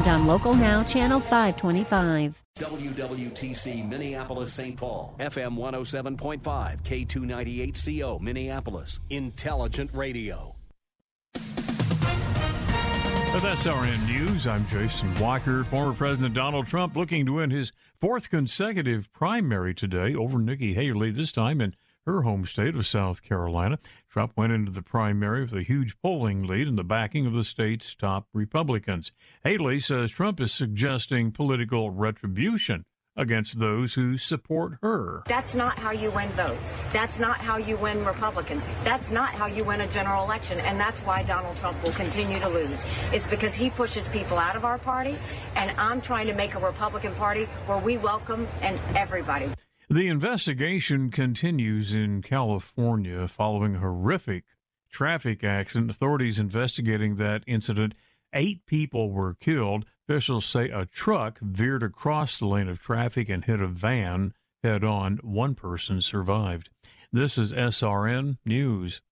and on Local Now, Channel 525. WWTC Minneapolis St. Paul, FM 107.5, K298CO Minneapolis, Intelligent Radio. With SRN News, I'm Jason Walker. Former President Donald Trump looking to win his fourth consecutive primary today over Nikki Haley, this time in her home state of South Carolina. Trump went into the primary with a huge polling lead and the backing of the state's top Republicans. Haley says Trump is suggesting political retribution against those who support her. That's not how you win votes. That's not how you win Republicans. That's not how you win a general election. And that's why Donald Trump will continue to lose. It's because he pushes people out of our party. And I'm trying to make a Republican Party where we welcome and everybody. The investigation continues in California following a horrific traffic accident. Authorities investigating that incident. Eight people were killed. Officials say a truck veered across the lane of traffic and hit a van head on. One person survived. This is SRN News.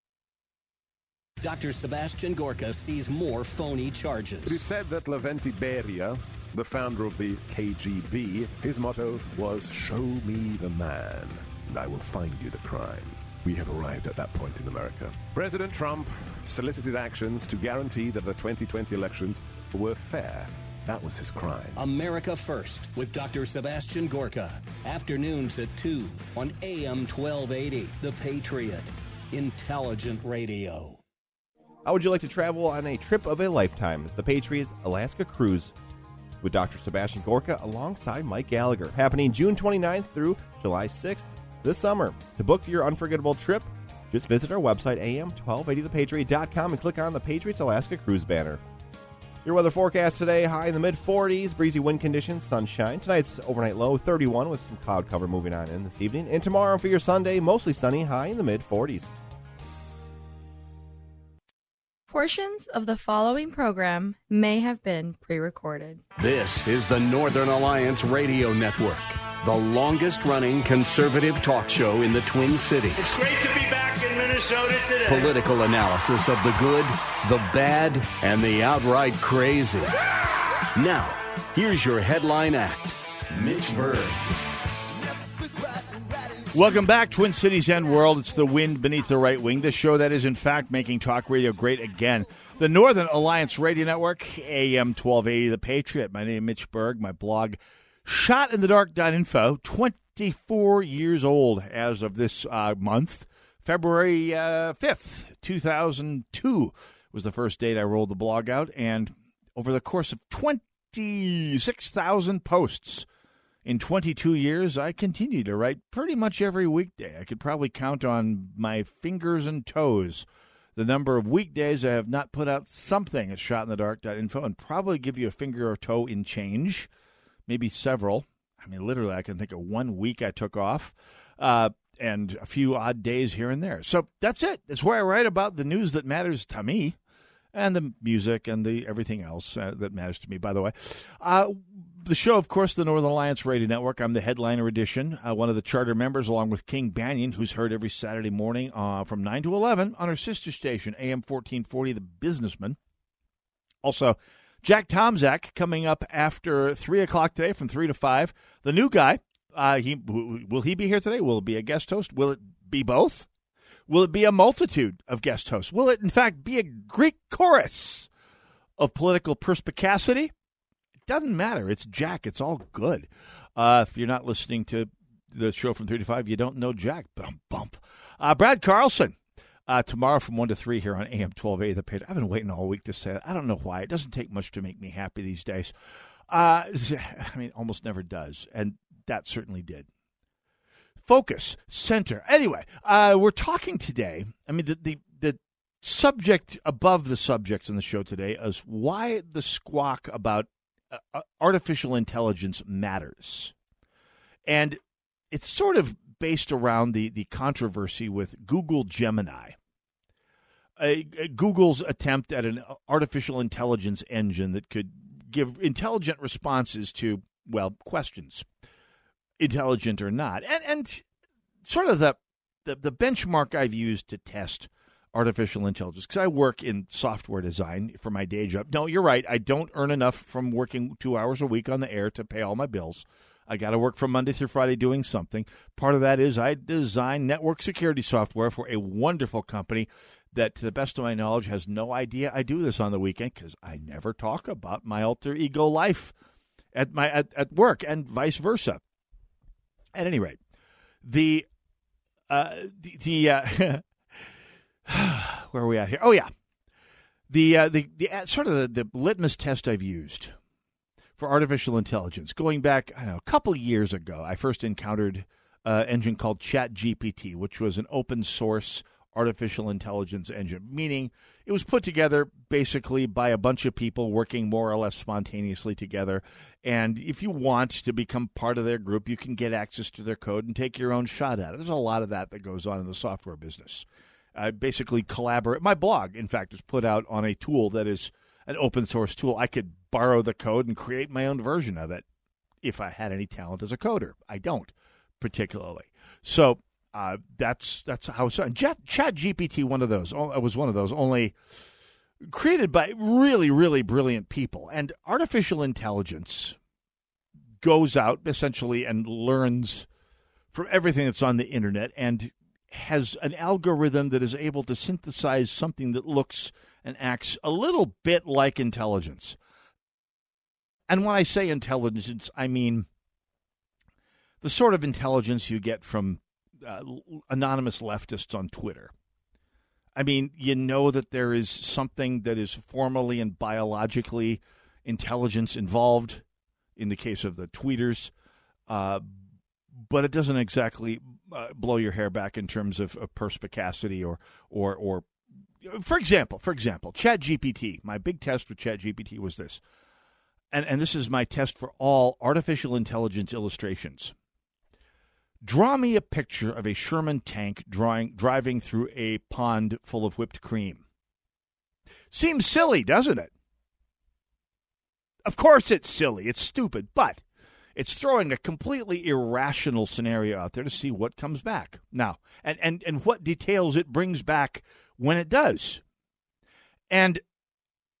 Dr. Sebastian Gorka sees more phony charges. It is said that Lavrentiy Beria the founder of the KGB, his motto was Show me the man, and I will find you the crime. We have arrived at that point in America. President Trump solicited actions to guarantee that the 2020 elections were fair. That was his crime. America First with Dr. Sebastian Gorka. Afternoons at 2 on AM 1280. The Patriot. Intelligent Radio. How would you like to travel on a trip of a lifetime? It's the Patriots Alaska Cruise with Dr. Sebastian Gorka alongside Mike Gallagher, happening June 29th through July 6th this summer. To book your unforgettable trip, just visit our website, am1280thepatriot.com, and click on the Patriots Alaska Cruise banner. Your weather forecast today high in the mid 40s, breezy wind conditions, sunshine. Tonight's overnight low 31 with some cloud cover moving on in this evening. And tomorrow for your Sunday, mostly sunny, high in the mid 40s. Portions of the following program may have been pre recorded. This is the Northern Alliance Radio Network, the longest running conservative talk show in the Twin Cities. It's great to be back in Minnesota today. Political analysis of the good, the bad, and the outright crazy. Now, here's your headline act Mitch Berg. Welcome back, Twin Cities and World. It's the wind beneath the right wing, the show that is, in fact, making talk radio great again. The Northern Alliance Radio Network, AM 1280, The Patriot. My name is Mitch Berg. My blog, shotinthedark.info, 24 years old as of this uh, month. February uh, 5th, 2002 was the first date I rolled the blog out. And over the course of 26,000 posts, in 22 years, I continue to write pretty much every weekday. I could probably count on my fingers and toes the number of weekdays I have not put out something at shotinthedark.info and probably give you a finger or toe in change, maybe several. I mean, literally, I can think of one week I took off. Uh, and a few odd days here and there. So that's it. That's where I write about the news that matters to me and the music and the everything else uh, that matters to me, by the way. Uh, the show, of course, the Northern Alliance Radio Network. I'm the headliner edition, uh, one of the charter members, along with King Banaian, who's heard every Saturday morning uh, from 9 to 11 on our sister station, AM 1440, The Businessman. Also, Jack Tomczak coming up after 3 o'clock today from 3 to 5. The new guy, uh, he will he be here today? Will it be a guest host? Will it be both? Will it be a multitude of guest hosts? Will it, in fact, be a Greek chorus of political perspicacity? Doesn't matter. It's Jack. It's all good. Uh, if you're not listening to the show from 35, you don't know Jack. Bump, bump. Uh, Brad Carlson. Uh, tomorrow from 1 to 3 here on AM 1280 The Pit. I've been waiting all week to say that. I don't know why. It doesn't take much to make me happy these days. Uh, I mean, almost never does. And that certainly did. Focus, center. Anyway, uh, we're talking today. I mean, the, the, the subject above the subjects in the show today is why the squawk about uh, artificial intelligence matters. And it's sort of based around the, the controversy with Google Gemini. Google's attempt at an artificial intelligence engine that could give intelligent responses to, well, questions, intelligent or not. And, and sort of the, the, the benchmark I've used to test artificial intelligence because I work in software design for my day job. No, you're right. I don't earn enough from working two hours a week on the air to pay all my bills. I got to work from Monday through Friday doing something. Part of that is I design network security software for a wonderful company that, to the best of my knowledge, has no idea I do this on the weekend because I never talk about my alter ego life at my at, at work and vice versa. At any rate, the uh, the, the uh, where are we at here? Oh yeah, the uh, the the uh, sort of the, the litmus test I've used for artificial intelligence. Going back, I know, a couple years ago, I first encountered an engine called ChatGPT, which was an open source artificial intelligence engine, meaning it was put together basically by a bunch of people working more or less spontaneously together. And if you want to become part of their group, you can get access to their code and take your own shot at it. There's a lot of that that goes on in the software business. I basically collaborate. My blog, in fact, is put out on a tool that is an open source tool. I could borrow the code and create my own version of it if I had any talent as a coder. I don't particularly. So uh, that's that's how done. Chat, Chat GPT, one of those, oh, was one of those, only created by really, really brilliant people. And artificial intelligence goes out essentially and learns from everything that's on the internet and has an algorithm that is able to synthesize something that looks and acts a little bit like intelligence. And when I say intelligence, I mean the sort of intelligence you get from uh, anonymous leftists on Twitter. I mean, you know that there is something that is formally and biologically intelligence involved in the case of the tweeters, uh, but it doesn't exactly uh, blow your hair back in terms of, of perspicacity or or or for example, for example, ChatGPT. My big test with ChatGPT was this, and and this is my test for all artificial intelligence illustrations. Draw me a picture of a Sherman tank drawing, driving through a pond full of whipped cream. Seems silly, doesn't it? Of course it's silly. It's stupid, but it's throwing a completely irrational scenario out there to see what comes back. Now, and, and, and what details it brings back when it does. And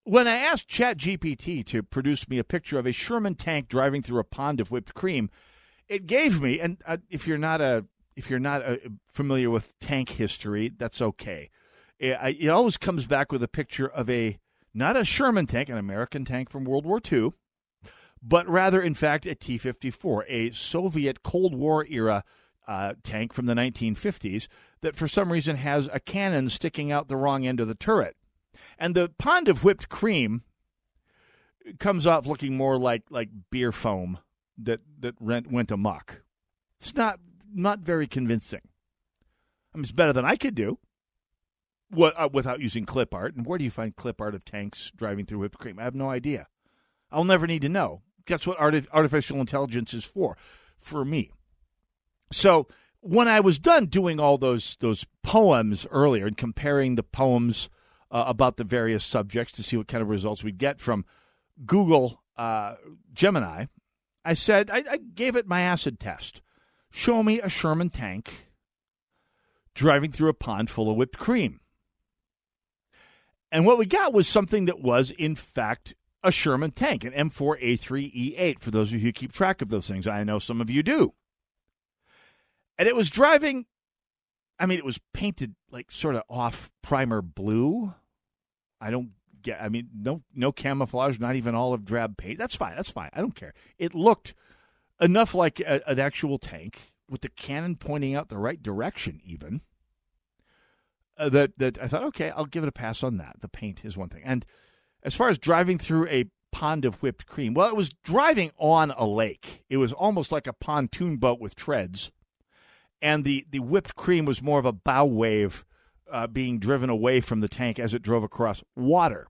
when I asked ChatGPT to produce me a picture of a Sherman tank driving through a pond of whipped cream, it gave me and uh, if you're not a if you're not uh, familiar with tank history, that's okay. It, it always comes back with a picture of a not a Sherman tank, an American tank from World War II, but rather, in fact, a T 54, a Soviet Cold War era uh, tank from the 1950s that for some reason has a cannon sticking out the wrong end of the turret. And the pond of whipped cream comes off looking more like, like beer foam that, that went, went amok. It's not, not very convincing. I mean, it's better than I could do uh, without using clip art. And where do you find clip art of tanks driving through whipped cream? I have no idea. I'll never need to know. That's what artificial intelligence is for, for me. So when I was done doing all those those poems earlier and comparing the poems uh, about the various subjects to see what kind of results we'd get from Google uh, Gemini, I said I, I gave it my acid test. Show me a Sherman tank driving through a pond full of whipped cream. And what we got was something that was, in fact, a Sherman tank, an M4A3E8, for those of you who keep track of those things. I know some of you do. And it was driving, I mean, it was painted like sort of off primer blue. I don't get, I mean, no, no camouflage, not even olive drab paint. That's fine. That's fine. I don't care. It looked enough like a, an actual tank with the cannon pointing out the right direction, even. Uh, that that I thought, okay, I'll give it a pass on that. The paint is one thing, and as far as driving through a pond of whipped cream, well, it was driving on a lake. It was almost like a pontoon boat with treads. And the, the whipped cream was more of a bow wave uh, being driven away from the tank as it drove across water.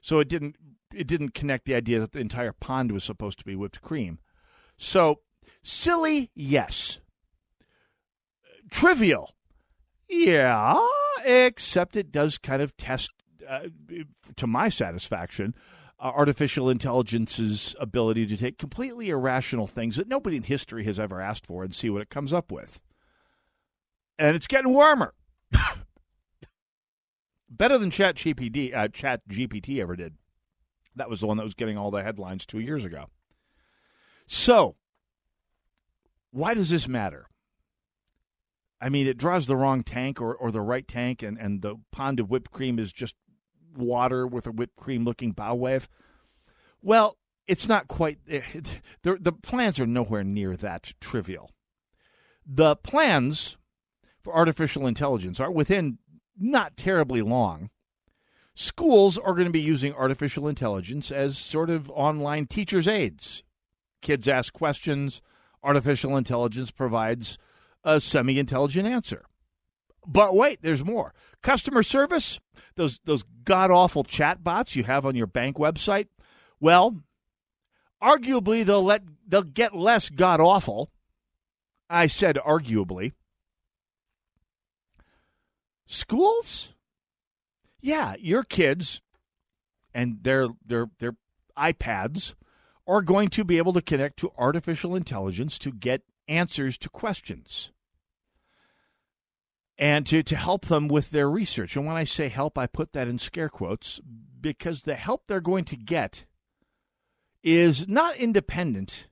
So it didn't it didn't connect the idea that the entire pond was supposed to be whipped cream. So silly, yes. Trivial, yeah, except it does kind of test, uh, to my satisfaction, uh, artificial intelligence's ability to take completely irrational things that nobody in history has ever asked for and see what it comes up with. And it's getting warmer. Better than Chat GPT, uh, Chat GPT ever did. That was the one that was getting all the headlines two years ago. So, why does this matter? I mean, it draws the wrong tank or, or the right tank, and, and the pond of whipped cream is just water with a whipped cream looking bow wave. Well, it's not quite. Eh, the, the plans are nowhere near that trivial. The plans for artificial intelligence are within not terribly long. Schools are going to be using artificial intelligence as sort of online teachers' aides. Kids ask questions, artificial intelligence provides a semi intelligent answer. But wait, there's more. Customer service, those those god awful chat bots you have on your bank website. Well, arguably they'll let they'll get less god awful. I said arguably. Schools? Yeah, your kids and their their their iPads are going to be able to connect to artificial intelligence to get answers to questions and to, to help them with their research. And when I say help, I put that in scare quotes because the help they're going to get is not independent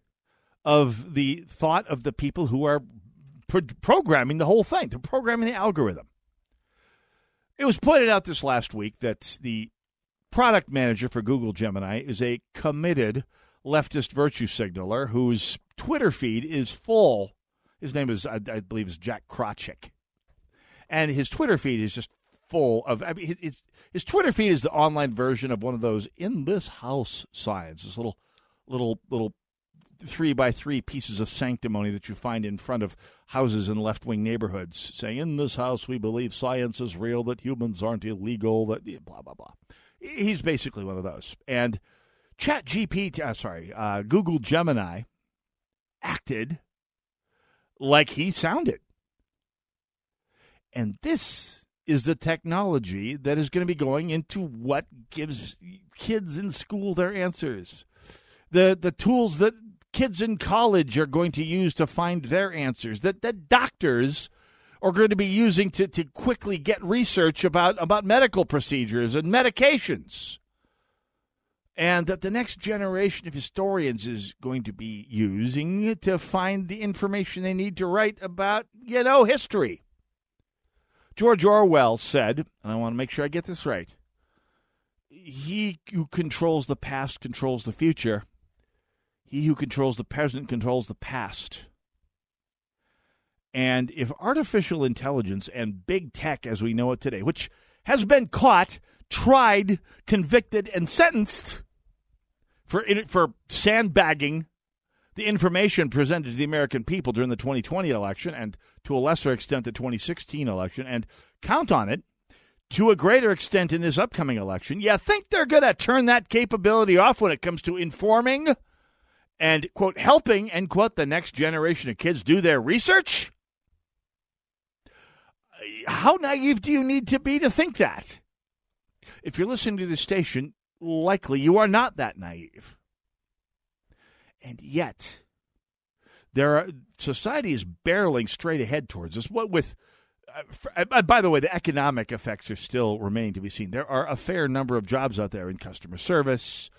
of the thought of the people who are pro- programming the whole thing, they're programming the algorithm. It was pointed out this last week that the product manager for Google Gemini is a committed leftist virtue signaler whose Twitter feed is full. His name is, I, I believe, is Jack Krawczyk and his Twitter feed is just full of. I mean, his, his Twitter feed is the online version of one of those in this house signs. This little, little, little three by three pieces of sanctimony that you find in front of houses in left wing neighborhoods, saying, "In this house, we believe science is real, that humans aren't illegal, that blah blah blah." He's basically one of those. And Chat GPT, uh, sorry, uh, Google Gemini acted like he sounded. And this is the technology that is going to be going into what gives kids in school their answers. The the tools that kids in college are going to use to find their answers. That that doctors are going to be using to, to quickly get research about, about medical procedures and medications. And that the next generation of historians is going to be using to find the information they need to write about, you know, history. George Orwell said, and I want to make sure I get this right he who controls the past controls the future. He who controls the present controls the past. And if artificial intelligence and big tech as we know it today, which has been caught, tried, convicted, and sentenced for, for sandbagging the information presented to the American people during the 2020 election and to a lesser extent the 2016 election, and count on it, to a greater extent in this upcoming election, you think they're going to turn that capability off when it comes to informing and, quote, helping, end quote, the next generation of kids do their research? How naive do you need to be to think that? If you're listening to this station, likely you are not that naive. And yet, there are society is barreling straight ahead towards us. What with uh, uh, by the way, the economic effects are still remaining to be seen. There are a fair number of jobs out there in customer service,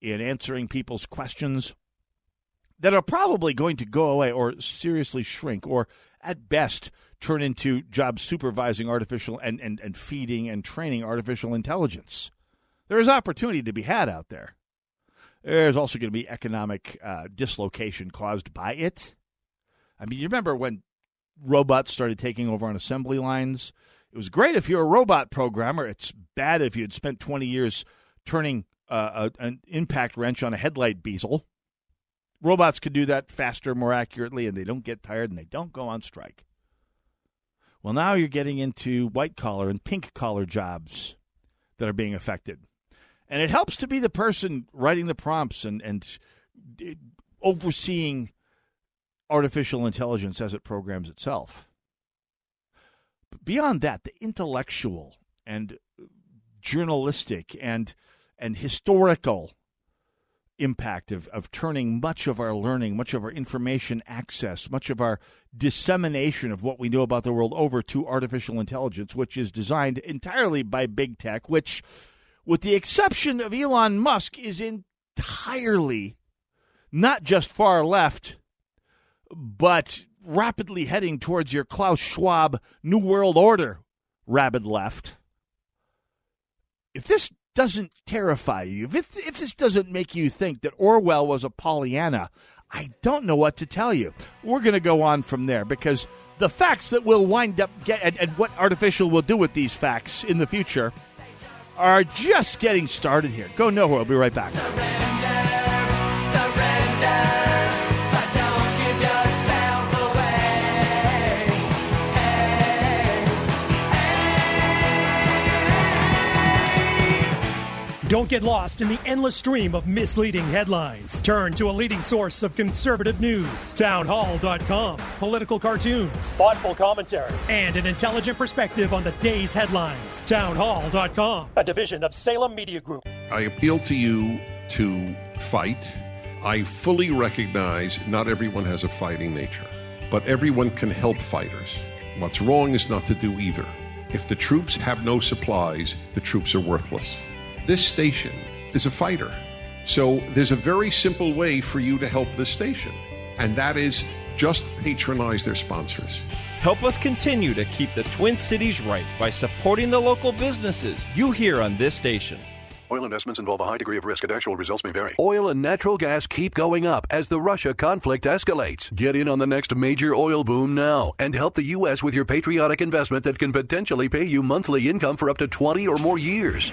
in answering people's questions, that are probably going to go away or seriously shrink, or at best turn into jobs supervising artificial and, and, and feeding and training artificial intelligence. There is opportunity to be had out there. There's also going to be economic uh, dislocation caused by it. I mean, you remember when robots started taking over on assembly lines? It was great if you're a robot programmer. It's bad if you had spent 20 years turning uh, a, an impact wrench on a headlight bezel. Robots could do that faster, more accurately, and they don't get tired and they don't go on strike. Well, now you're getting into white collar and pink collar jobs that are being affected. And it helps to be the person writing the prompts and, and overseeing artificial intelligence as it programs itself. But beyond that, the intellectual and journalistic and and historical impact of, of turning much of our learning, much of our information access, much of our dissemination of what we know about the world over to artificial intelligence, which is designed entirely by big tech, which, with the exception of Elon Musk, is entirely not just far left, but rapidly heading towards your Klaus Schwab New World Order rabid left. If this doesn't terrify you, if, if this doesn't make you think that Orwell was a Pollyanna, I don't know what to tell you. We're going to go on from there because the facts that we'll wind up get and, and what artificial will do with these facts in the future are just getting started here. Go nowhere. I'll be right back. Surrender, surrender. Don't get lost in the endless stream of misleading headlines. Turn to a leading source of conservative news townhall.com, political cartoons, thoughtful commentary, and an intelligent perspective on the day's headlines. Townhall.com, a division of Salem Media Group. I appeal to you to fight. I fully recognize not everyone has a fighting nature, but everyone can help fighters. What's wrong is not to do either. If the troops have no supplies, the troops are worthless. This station is a fighter. So there's a very simple way for you to help this station, and that is just patronize their sponsors. Help us continue to keep the Twin Cities right by supporting the local businesses you hear on this station. Oil investments involve a high degree of risk and actual results may vary. Oil and natural gas keep going up as the Russia conflict escalates. Get in on the next major oil boom now and help the U.S. with your patriotic investment that can potentially pay you monthly income for up to 20 or more years.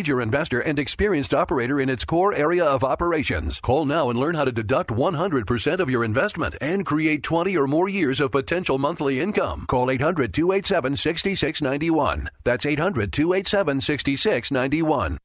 major investor and experienced operator in its core area of operations. Call now and learn how to deduct 100% of your investment and create 20 or more years of potential monthly income. Call 800 287 6691. That's 800 287 6691.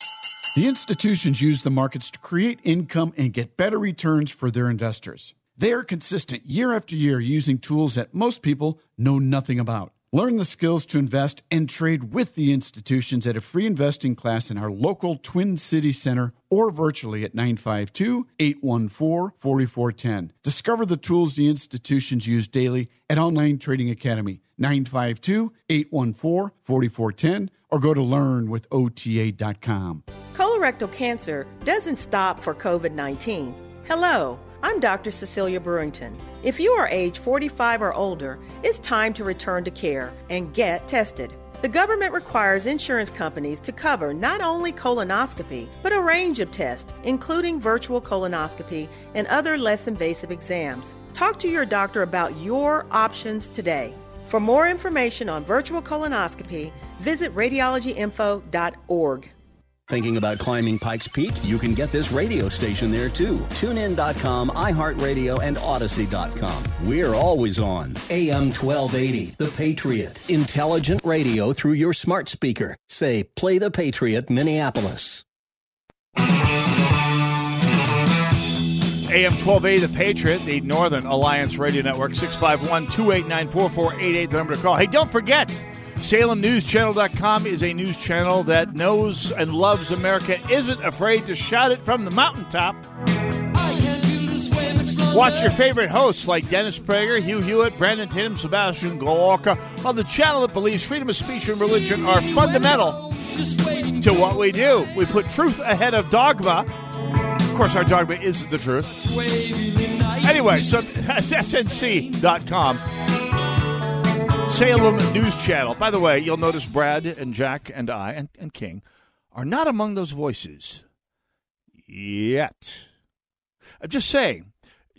The institutions use the markets to create income and get better returns for their investors. They are consistent year after year using tools that most people know nothing about. Learn the skills to invest and trade with the institutions at a free investing class in our local Twin City Center or virtually at 952 814 4410. Discover the tools the institutions use daily at Online Trading Academy 952 814 4410 or go to learnwithota.com. Colorectal cancer doesn't stop for COVID 19. Hello. I'm Dr. Cecilia Brewington. If you are age 45 or older, it's time to return to care and get tested. The government requires insurance companies to cover not only colonoscopy, but a range of tests, including virtual colonoscopy and other less invasive exams. Talk to your doctor about your options today. For more information on virtual colonoscopy, visit radiologyinfo.org. Thinking about climbing Pikes Peak? You can get this radio station there too. TuneIn.com, iHeartRadio, and Odyssey.com. We're always on. AM 1280, The Patriot. Intelligent radio through your smart speaker. Say, play The Patriot, Minneapolis. AM 1280, The Patriot, the Northern Alliance Radio Network, 651 289 4488, the number to call. Hey, don't forget. SalemNewsChannel.com is a news channel that knows and loves America, isn't afraid to shout it from the mountaintop. Watch your favorite hosts like Dennis Prager, Hugh Hewitt, Brandon Tatum, Sebastian Gorka on the channel that believes freedom of speech and religion are fundamental to what we do. We put truth ahead of dogma. Of course, our dogma is the truth. Anyway, so SNC.com. Salem News Channel. By the way, you'll notice Brad and Jack and I and, and King are not among those voices yet. I'm just saying,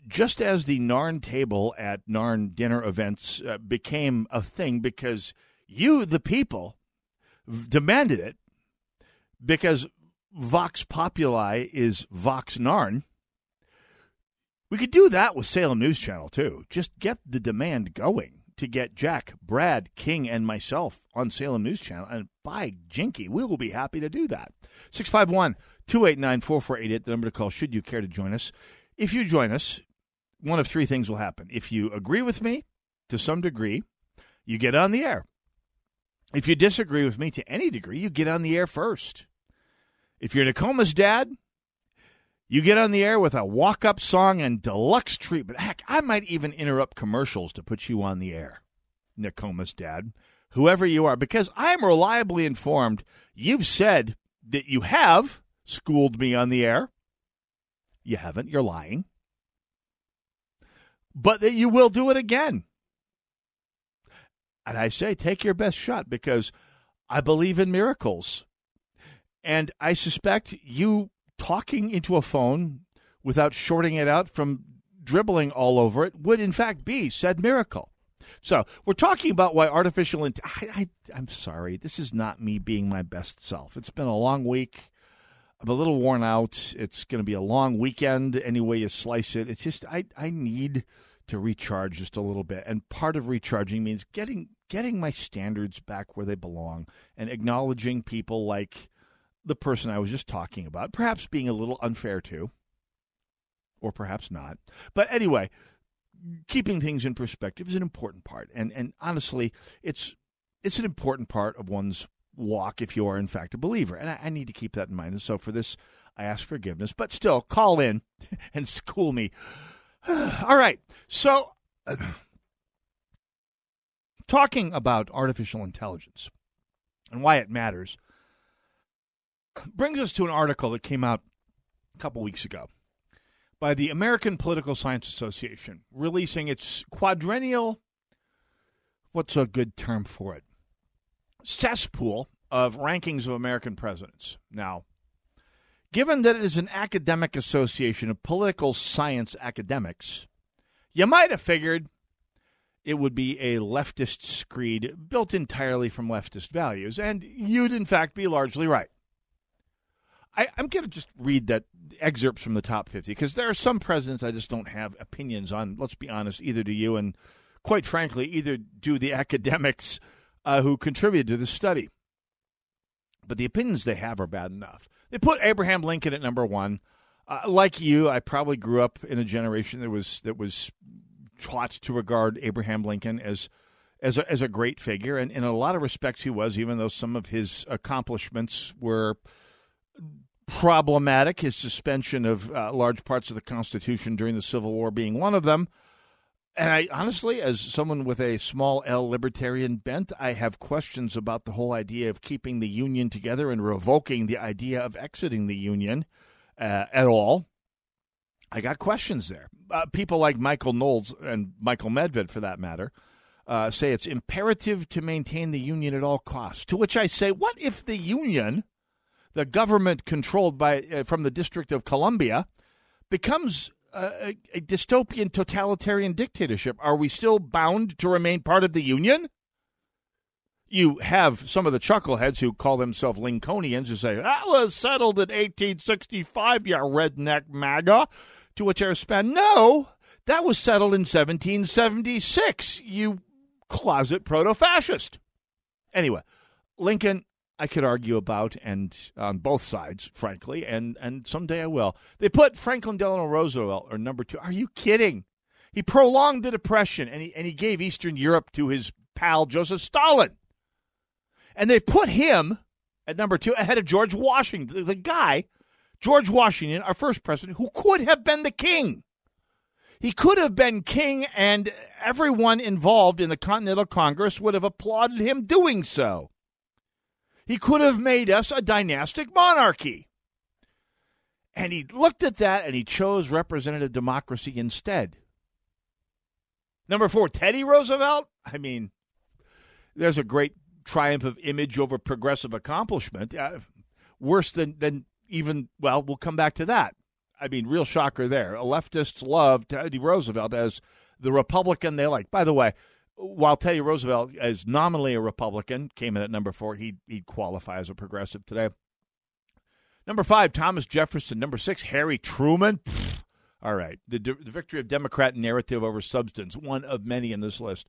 just as the Narn table at Narn dinner events uh, became a thing because you, the people, demanded it, because Vox Populi is Vox Narn. We could do that with Salem News Channel too. Just get the demand going to get Jack, Brad, King, and myself on Salem News Channel. And by jinky, we will be happy to do that. 651 289 4488, the number to call should you care to join us. If you join us, one of three things will happen. If you agree with me to some degree, you get on the air. If you disagree with me to any degree, you get on the air first. If you're Nokomis dad, you get on the air with a walk up song and deluxe treatment. Heck, I might even interrupt commercials to put you on the air, Nokomis dad, whoever you are, because I am reliably informed you've said that you have schooled me on the air. You haven't, you're lying. But that you will do it again. And I say, take your best shot because I believe in miracles. And I suspect you talking into a phone without shorting it out from dribbling all over it would, in fact, be said miracle. So we're talking about why artificial. Int- I, I, I'm sorry, this is not me being my best self. It's been a long week. I'm a little worn out. It's going to be a long weekend, any way you slice it. It's just I, I need to recharge just a little bit, and part of recharging means getting getting my standards back where they belong and acknowledging people like the person I was just talking about, perhaps being a little unfair to, or perhaps not. But anyway, keeping things in perspective is an important part, and and honestly, it's it's an important part of one's walk if you are in fact a believer, and I, I need to keep that in mind. And so for this, I ask forgiveness, but still call in and school me. All right, so. talking about artificial intelligence and why it matters, brings us to an article that came out a couple weeks ago by the American Political Science Association, releasing its quadrennial, what's a good term for it? Cesspool of rankings of American presidents. Now, given that it is an academic association of political science academics, you might have figured it would be a leftist screed built entirely from leftist values, and you'd in fact be largely right. I, am going to just read that excerpts from the top 50 because there are some presidents I just don't have opinions on. Let's be honest, either do you, and quite frankly, either do the academics uh, who contributed to the study. But the opinions they have are bad enough. They put Abraham Lincoln at number one. Uh, like you, I probably grew up in a generation that was that was taught to regard Abraham Lincoln as as a, as a great figure, and in a lot of respects, he was. Even though some of his accomplishments were problematic, his suspension of uh, large parts of the Constitution during the Civil War being one of them. And I honestly, as someone with a small L libertarian bent, I have questions about the whole idea of keeping the Union together and revoking the idea of exiting the Union uh, at all. I got questions there. Uh, people like Michael Knowles and Michael Medved, for that matter, uh, say it's imperative to maintain the Union at all costs. To which I say, what if the Union the government controlled by uh, from the District of Columbia becomes a, a dystopian totalitarian dictatorship. Are we still bound to remain part of the Union? You have some of the chuckleheads who call themselves Lincolnians who say, that was settled in 1865, you redneck MAGA. To which I respond, no, that was settled in 1776, you closet proto fascist. Anyway, Lincoln I could argue about, and on both sides, frankly, and and someday I will. They put Franklin Delano Roosevelt or number two. Are you kidding? He prolonged the depression, and he and he gave Eastern Europe to his pal Joseph Stalin, and they put him at number two ahead of George Washington, the, the guy, George Washington, our first president, who could have been the king. He could have been king, and everyone involved in the Continental Congress would have applauded him doing so. He could have made us a dynastic monarchy. And he looked at that and he chose representative democracy instead. Number four, Teddy Roosevelt. I mean, there's a great triumph of image over progressive accomplishment. Uh, worse than than even. Well, we'll come back to that. I mean, real shocker there. Leftists love Teddy Roosevelt as the Republican they like. By the way, while Teddy Roosevelt is nominally a Republican, came in at number four, he'd, he'd qualify as a progressive today. Number five, Thomas Jefferson. Number six, Harry Truman. Pfft. All right. The, the victory of Democrat narrative over substance, one of many in this list.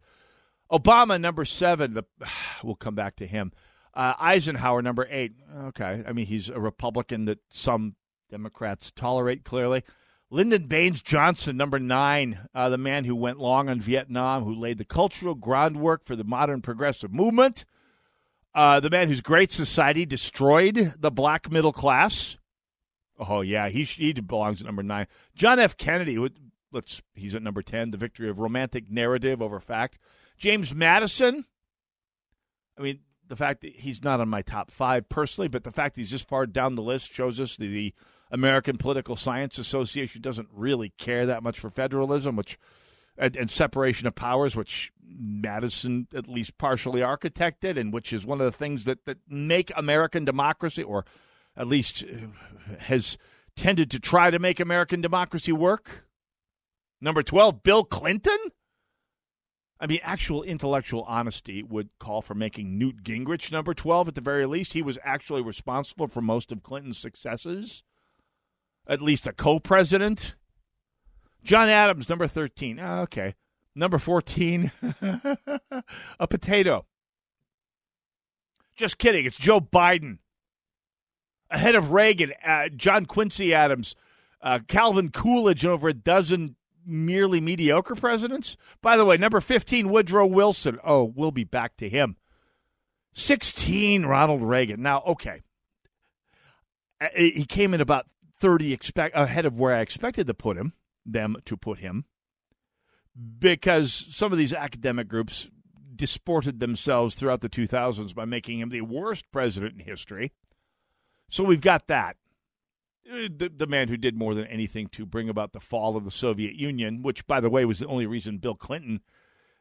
Obama, number seven. The, we'll come back to him. Uh, Eisenhower, number eight. Okay. I mean, he's a Republican that some Democrats tolerate, clearly. Lyndon Baines Johnson, number nine, uh, the man who went long on Vietnam, who laid the cultural groundwork for the modern progressive movement, uh, the man whose great society destroyed the black middle class. Oh yeah, he he belongs at number nine. John F. Kennedy, let's he's at number ten. The victory of romantic narrative over fact. James Madison. I mean, the fact that he's not on my top five personally, but the fact he's this far down the list shows us the, the American Political Science Association doesn't really care that much for federalism, which and, and, separation of powers, which Madison at least partially architected, and which is one of the things that, that make American democracy, or at least uh, has tended to try to make American democracy work. Number 12, Bill Clinton. I mean, actual intellectual honesty would call for making Newt Gingrich number 12 at the very least. He was actually responsible for most of Clinton's successes at least a co president. John Adams, number 13. Oh, okay. Number 14, a potato. Just kidding. It's Joe Biden. Ahead of Reagan, uh, John Quincy Adams, uh, Calvin Coolidge, and over a dozen merely mediocre presidents. By the way, number 15, Woodrow Wilson. Oh, we'll be back to him. 16, Ronald Reagan. Now, okay. Uh, he came in about 30 expect ahead of where I expected to put him, them to put him, because some of these academic groups disported themselves throughout the 2000s by making him the worst president in history. So we've got that. Uh, the, the man who did more than anything to bring about the fall of the Soviet Union, which, by the way, was the only reason Bill Clinton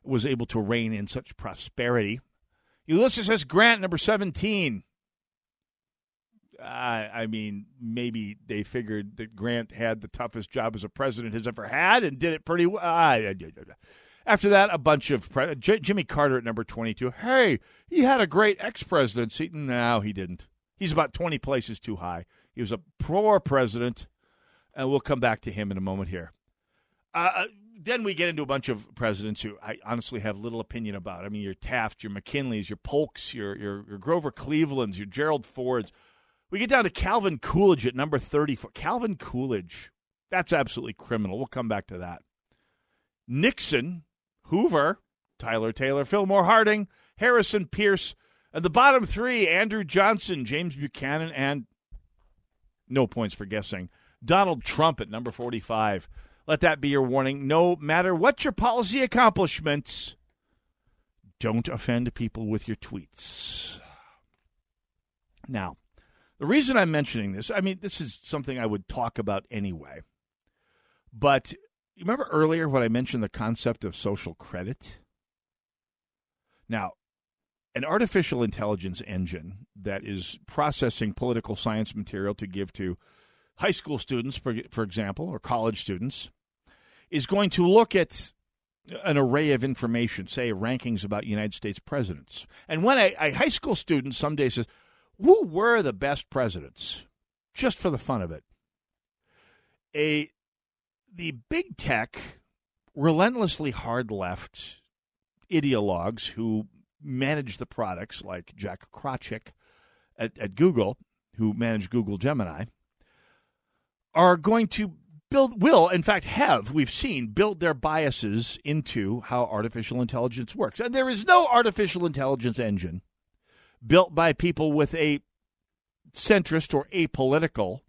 was able to reign in such prosperity. Ulysses S. Grant, number 17. I, I mean, maybe they figured that Grant had the toughest job as a president has ever had and did it pretty well. After that, a bunch of pre- J- Jimmy Carter at number 22. Hey, he had a great ex presidency. No, he didn't. He's about 20 places too high. He was a poor president, and we'll come back to him in a moment here. Uh, uh, then we get into a bunch of presidents who I honestly have little opinion about. I mean, your Taft, your McKinleys, your Polks, your, your, your Grover Clevelands, your Gerald Fords. We get down to Calvin Coolidge at number 34. Calvin Coolidge. That's absolutely criminal. We'll come back to that. Nixon, Hoover, Tyler Taylor, Fillmore Harding, Harrison Pierce, and the bottom three Andrew Johnson, James Buchanan, and no points for guessing. Donald Trump at number 45. Let that be your warning. No matter what your policy accomplishments, don't offend people with your tweets. Now, the reason I'm mentioning this, I mean, this is something I would talk about anyway. But you remember earlier when I mentioned the concept of social credit? Now, an artificial intelligence engine that is processing political science material to give to high school students, for, for example, or college students, is going to look at an array of information, say rankings about United States presidents. And when a, a high school student someday says, who were the best presidents? Just for the fun of it. A the big tech, relentlessly hard left ideologues who manage the products like Jack Krawczyk at, at Google, who manage Google Gemini, are going to build will in fact have we've seen build their biases into how artificial intelligence works and there is no artificial intelligence engine built by people with a centrist or apolitical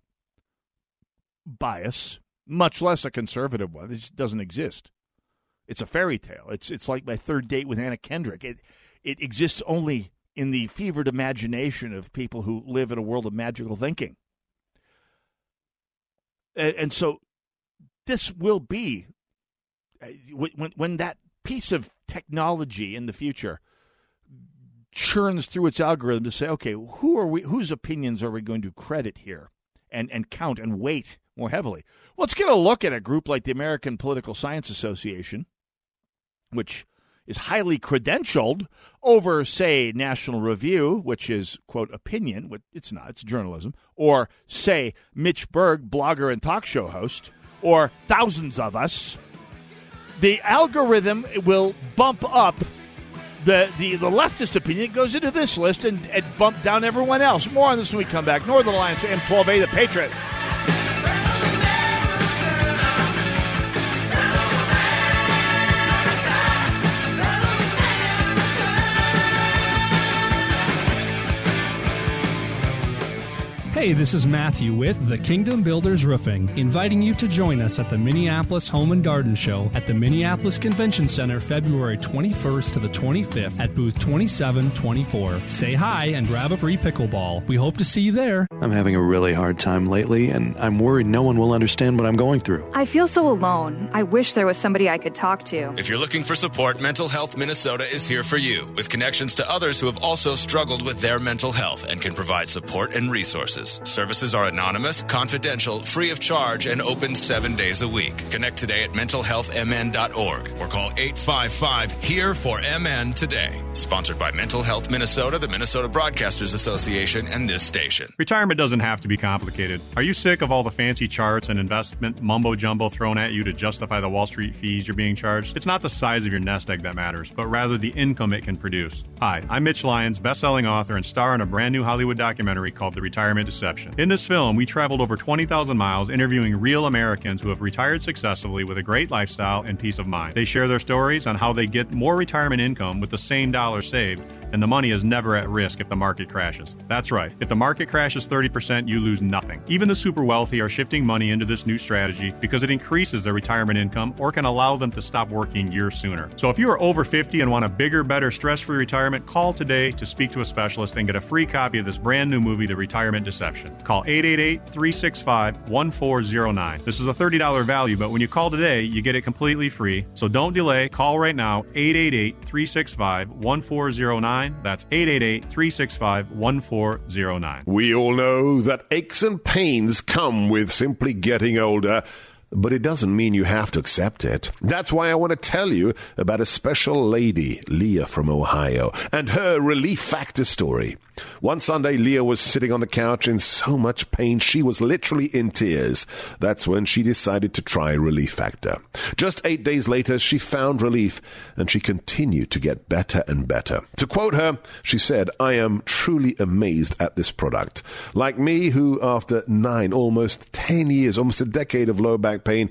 bias, much less a conservative one. It just doesn't exist. It's a fairy tale. It's it's like my third date with Anna Kendrick. It it exists only in the fevered imagination of people who live in a world of magical thinking. And, and so this will be uh, when when that piece of technology in the future churns through its algorithm to say, okay, who are we? Whose opinions are we going to credit here, and and count and weight more heavily? Well, let's get a look at a group like the American Political Science Association, which is highly credentialed over, say, National Review, which is, quote, opinion. which It's not, it's journalism. Or, say, Mitch Berg, blogger and talk show host. Or thousands of us. The algorithm will bump up the, the, the leftist opinion goes into this list and, and bump down everyone else. More on this when we come back. Northern Alliance AM 1280, the Patriot. Hey, this is Matthew with The Kingdom Builders Roofing, inviting you to join us at the Minneapolis Home and Garden Show at the Minneapolis Convention Center February 21st to the 25th at booth 2724. Say hi and grab a free pickleball. We hope to see you there. I'm having a really hard time lately, and I'm worried no one will understand what I'm going through. I feel so alone. I wish there was somebody I could talk to. If you're looking for support, Mental Health Minnesota is here for you with connections to others who have also struggled with their mental health and can provide support and resources. Services are anonymous, confidential, free of charge, and open seven days a week. Connect today at mentalhealthmn.org or call 855 HERE for MN today. Sponsored by Mental Health Minnesota, the Minnesota Broadcasters Association, and this station. Retirement doesn't have to be complicated. Are you sick of all the fancy charts and investment mumbo jumbo thrown at you to justify the Wall Street fees you're being charged? It's not the size of your nest egg that matters, but rather the income it can produce. Hi, I'm Mitch Lyons, best-selling author and star in a brand new Hollywood documentary called The Retirement In this film, we traveled over 20,000 miles interviewing real Americans who have retired successfully with a great lifestyle and peace of mind. They share their stories on how they get more retirement income with the same dollar saved and the money is never at risk if the market crashes. That's right. If the market crashes 30%, you lose nothing. Even the super wealthy are shifting money into this new strategy because it increases their retirement income or can allow them to stop working years sooner. So if you are over 50 and want a bigger, better, stress free retirement, call today to speak to a specialist and get a free copy of this brand new movie, The Retirement Deception. Call 888 365 1409. This is a $30 value, but when you call today, you get it completely free. So don't delay. Call right now 888 365 1409. That's 888 365 1409. We all know that aches and pains come with simply getting older. But it doesn't mean you have to accept it. That's why I want to tell you about a special lady, Leah from Ohio, and her relief factor story. One Sunday, Leah was sitting on the couch in so much pain she was literally in tears. That's when she decided to try Relief Factor. Just eight days later, she found relief and she continued to get better and better. To quote her, she said, I am truly amazed at this product. Like me, who after nine, almost ten years, almost a decade of low back pain,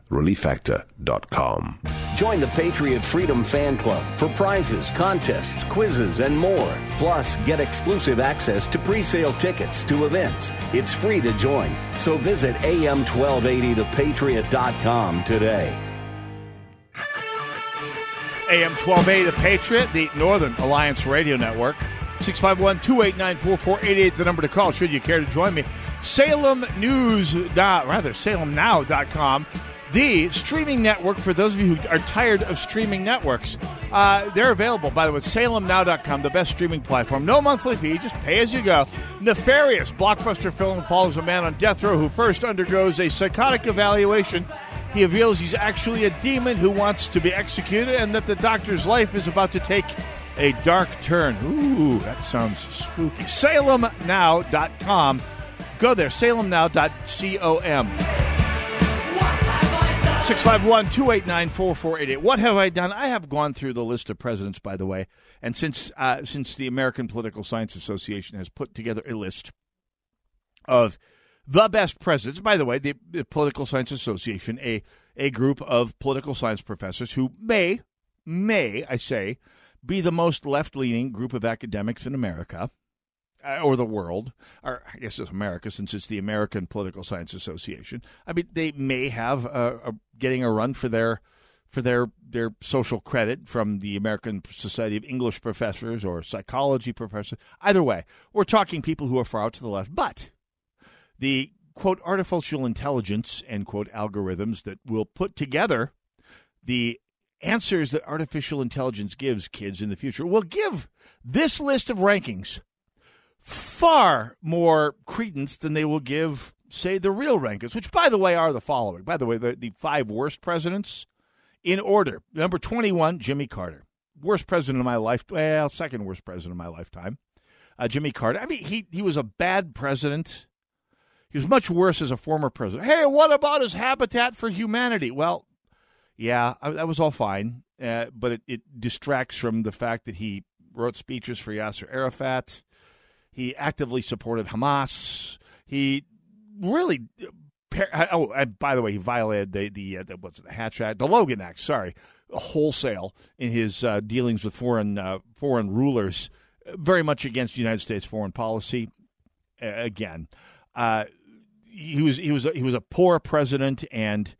relieffactor.com. Join the Patriot Freedom Fan Club for prizes, contests, quizzes, and more. Plus, get exclusive access to pre-sale tickets to events. It's free to join. So visit am1280thepatriot.com today. AM 1280, The Patriot, the Northern Alliance Radio Network. 651 289 4488, the number to call should you care to join me. Salem News, rather, salemnow.com the streaming network for those of you who are tired of streaming networks. Uh, they're available, by the way, salemnow.com, the best streaming platform. No monthly fee, just pay as you go. Nefarious blockbuster film follows a man on death row who first undergoes a psychotic evaluation. He reveals he's actually a demon who wants to be executed and that the doctor's life is about to take a dark turn. Ooh, that sounds spooky. SalemNow.com. Go there, salemnow.com. 651 289 4488. What have I done? I have gone through the list of presidents, by the way, and since uh, since the American Political Science Association has put together a list of the best presidents, by the way, the, the Political Science Association, a, a group of political science professors who may, may, I say, be the most left leaning group of academics in America. Uh, or the world, or I guess it's America since it's the American Political Science Association. I mean, they may have a, a, getting a run for their for their their social credit from the American Society of English Professors or psychology professors. Either way, we're talking people who are far out to the left, but the quote artificial intelligence end quote algorithms that will put together the answers that artificial intelligence gives kids in the future will give this list of rankings far more credence than they will give, say, the real rankings, which, by the way, are the following. By the way, the, the five worst presidents in order. Number 21, Jimmy Carter. Worst president of my life. Well, second worst president of my lifetime. Uh, Jimmy Carter. I mean, he, he was a bad president. He was much worse as a former president. Hey, what about his Habitat for Humanity? Well, yeah, I, that was all fine, uh, but it, it distracts from the fact that he wrote speeches for Yasser Arafat he actively supported Hamas. He really. Oh, by the way, he violated the the, uh, the what's it, the Hatch Act, the Logan Act. Sorry, wholesale in his uh, dealings with foreign uh, foreign rulers, very much against United States foreign policy. Uh, again, he was he was he was a poor president, and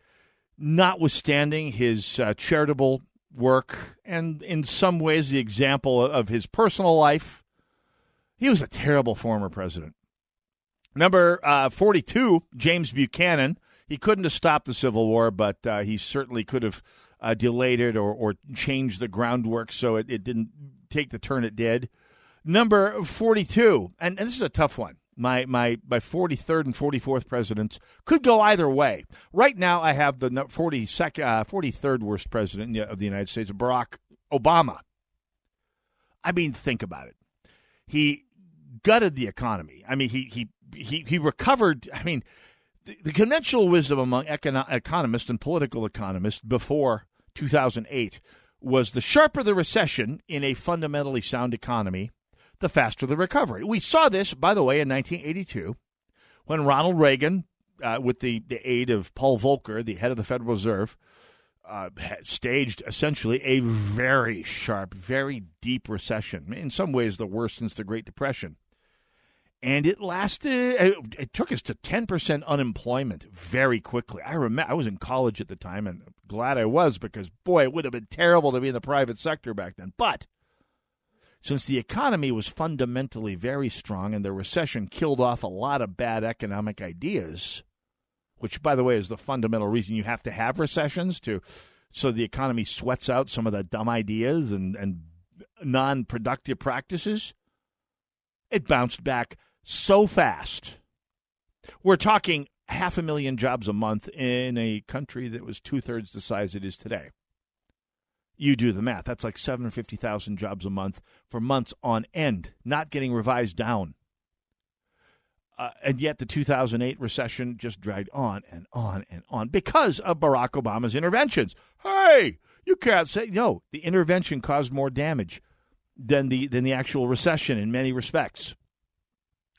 notwithstanding his uh, charitable work and in some ways the example of his personal life he was a terrible former president. Number uh, 42, James Buchanan. He couldn't have stopped the Civil War, but uh, he certainly could have uh, delayed it or, or changed the groundwork so it, it didn't take the turn it did. Number 42, and, and this is a tough one. My, my, my 43rd and 44th presidents could go either way. Right now, I have the 42nd, uh, 43rd worst president of the United States, Barack Obama. I mean, think about it. He gutted the economy. I mean, he he he, he recovered. I mean, the, the conventional wisdom among econo- economists and political economists before 2008 was the sharper the recession in a fundamentally sound economy, the faster the recovery. We saw this, by the way, in 1982 when Ronald Reagan, uh, with the, the aid of Paul Volcker, the head of the Federal Reserve, uh, staged essentially a very sharp, very deep recession. In some ways, the worst since the Great Depression and it lasted. It, took us to ten percent unemployment very quickly. I remember I was in college at the time, and glad I was because boy, it would have been terrible to be in the private sector back then. But since the economy was fundamentally very strong, and the recession killed off a lot of bad economic ideas, which, by the way, is the fundamental reason you have to have recessions to so the economy sweats out some of the dumb ideas and and non-productive practices. It bounced back so fast. We're talking half a million jobs a month in a country that was two thirds the size it is today. You do the math. That's like 750,000 jobs a month for months on end, not getting revised down. Uh, and yet the 2008 recession just dragged on and on and on because of Barack Obama's interventions. Hey, you can't say no. The intervention caused more damage than the than the actual recession in many respects.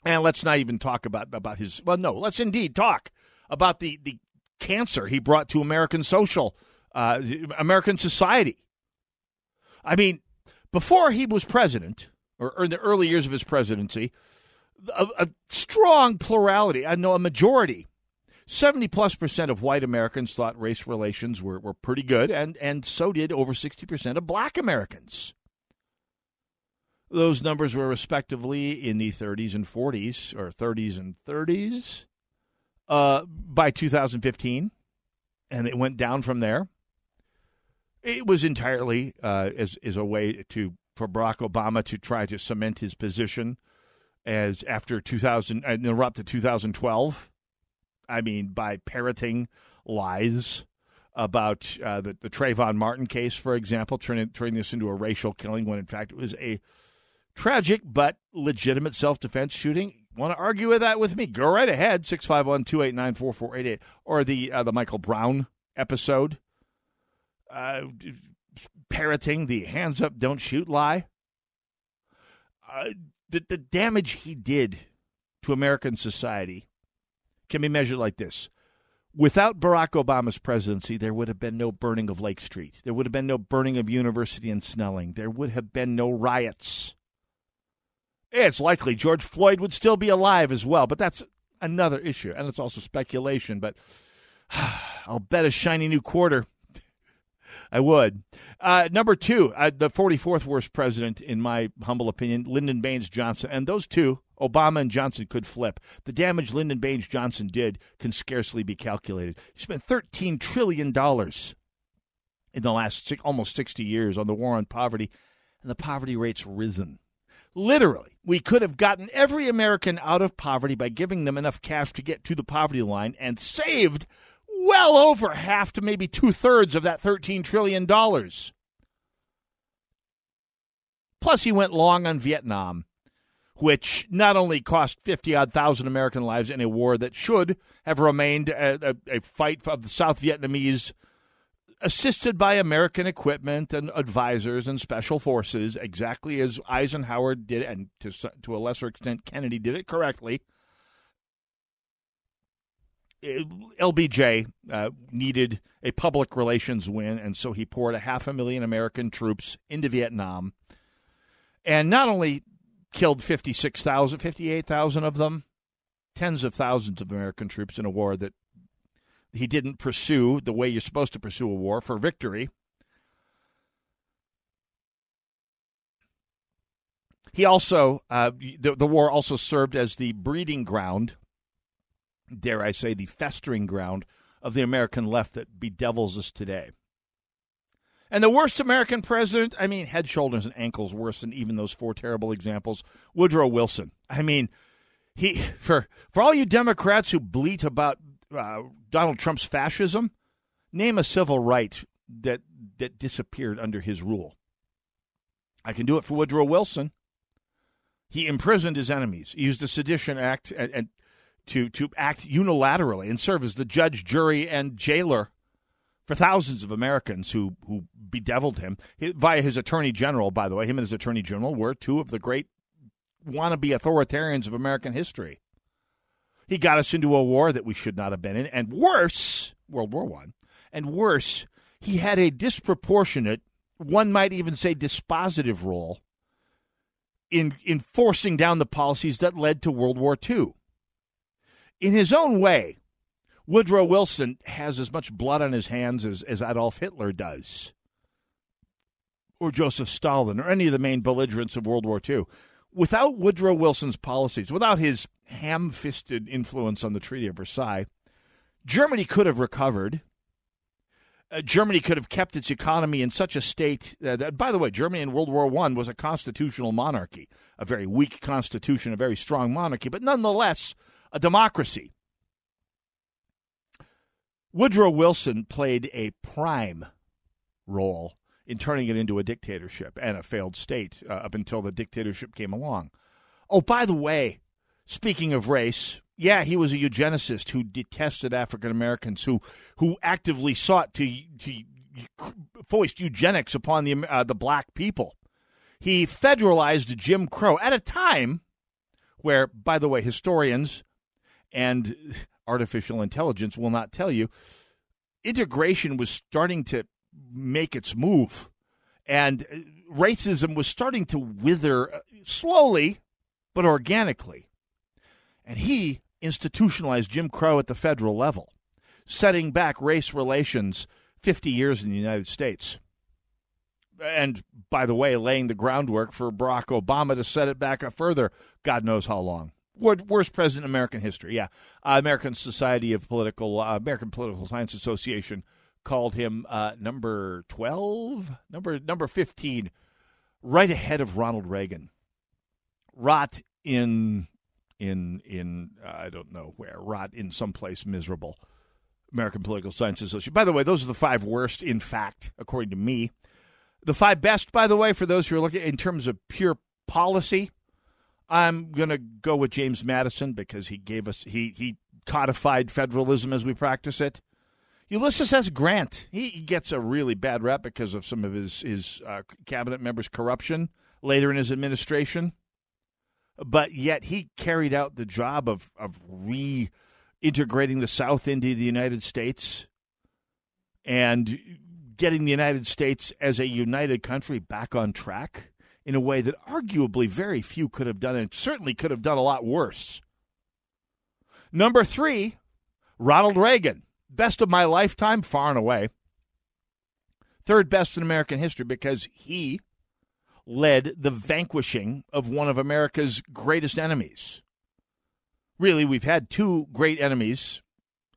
And let's not even talk about about his. Well, no, let's indeed talk about the the cancer he brought to American social, uh, American society. I mean, before he was president, or, or in the early years of his presidency, a, a strong plurality, I know a majority, seventy plus percent of white Americans thought race relations were, were pretty good, and and so did over sixty percent of black Americans. Those numbers were respectively in the 30s and 40s, or 30s and 30s, uh, by 2015, and it went down from there. It was entirely uh, as, as a way to for Barack Obama to try to cement his position as after 2000 and uh, up to 2012. I mean, by parroting lies about uh, the, the Trayvon Martin case, for example, turning, turning this into a racial killing when in fact it was a Tragic but legitimate self defense shooting. Want to argue with that with me? Go right ahead. 651 289 4488. Or the, uh, the Michael Brown episode, uh, parroting the hands up, don't shoot lie. Uh, the, the damage he did to American society can be measured like this. Without Barack Obama's presidency, there would have been no burning of Lake Street. There would have been no burning of University and Snelling. There would have been no riots It's likely George Floyd would still be alive as well, but that's another issue, and it's also speculation. But I'll bet a shiny new quarter. I would. Uh, number two, uh, the 44th worst president, in my humble opinion, Lyndon Baines Johnson. And those two, Obama and Johnson, could flip. The damage Lyndon Baines Johnson did can scarcely be calculated. He spent $13 trillion in the last six, almost 60 years on the war on poverty, and the poverty rate's risen. Literally, we could have gotten every American out of poverty by giving them enough cash to get to the poverty line and saved well over half to maybe two thirds of that $13 trillion. Plus, he went long on Vietnam, which not only cost 50 odd thousand American lives in a war that should have remained a, a, a fight of the South Vietnamese, assisted by American equipment and advisors and special forces, exactly as Eisenhower did, and to, to a lesser extent, Kennedy did it correctly LBJ uh, needed a public relations win, and so he poured a half a million American troops into Vietnam and not only killed 56,000, 58,000 of them, tens of thousands of American troops in a war that he didn't pursue the way you're supposed to pursue a war for victory. He also, uh, the, the war also served as the breeding ground dare I say, the festering ground of the American left that bedevils us today. And the worst American president, I mean, head, shoulders, and ankles worse than even those four terrible examples. Woodrow Wilson. I mean, he for for all you Democrats who bleat about uh, Donald Trump's fascism, name a civil right that that disappeared under his rule. I can do it for Woodrow Wilson. He imprisoned his enemies. He used the Sedition Act and, and to to act unilaterally and serve as the judge, jury, and jailer for thousands of Americans who who bedeviled him via his attorney general. By the way, him and his attorney general were two of the great wannabe authoritarians of American history. He got us into a war that we should not have been in, and worse, World War One, and worse, he had a disproportionate, one might even say dispositive role in in forcing down the policies that led to World War II in his own way, Woodrow Wilson has as much blood on his hands as, as Adolf Hitler does, or Joseph Stalin, or any of the main belligerents of World War II. Without Woodrow Wilson's policies, without his ham fisted influence on the Treaty of Versailles, Germany could have recovered. Uh, Germany could have kept its economy in such a state uh, that, by the way, Germany in World War I was a constitutional monarchy, a very weak constitution, a very strong monarchy, but nonetheless a democracy. Woodrow Wilson played a prime role in turning it into a dictatorship and a failed state uh, up until the dictatorship came along. Oh, by the way, speaking of race, yeah, he was a eugenicist who detested African Americans, who who actively sought to, to foist eugenics upon the uh, the black people. He federalized Jim Crow at a time where, by the way, historians and artificial intelligence will not tell you, integration was starting to make its move. And racism was starting to wither uh, slowly, but organically. And he institutionalized Jim Crow at the federal level, setting back race relations 50 years in the United States. And by the way, laying the groundwork for Barack Obama to set it back a further, God knows how long worst president in American history. Yeah, uh, American Society of Political uh, American Political Science Association called him uh, number twelve, number number fifteen, right ahead of Ronald Reagan. Rot in in in uh, I don't know where. Rot in someplace miserable. American Political Science Association. By the way, those are the five worst, in fact, according to me. The five best, by the way, for those who are looking in terms of pure policy I'm going to go with James Madison because he gave us he he codified federalism as we practice it. Ulysses S. Grant he, gets a really bad rep because of some of his his uh, cabinet members' corruption later in his administration, but yet he carried out the job of of reintegrating the South into the United States and getting the United States as a united country back on track in a way that arguably very few could have done, and certainly could have done a lot worse. Number three, Ronald Reagan. Best of my lifetime, far and away. Third best in American history because he led the vanquishing of one of America's greatest enemies. Really, we've had two great enemies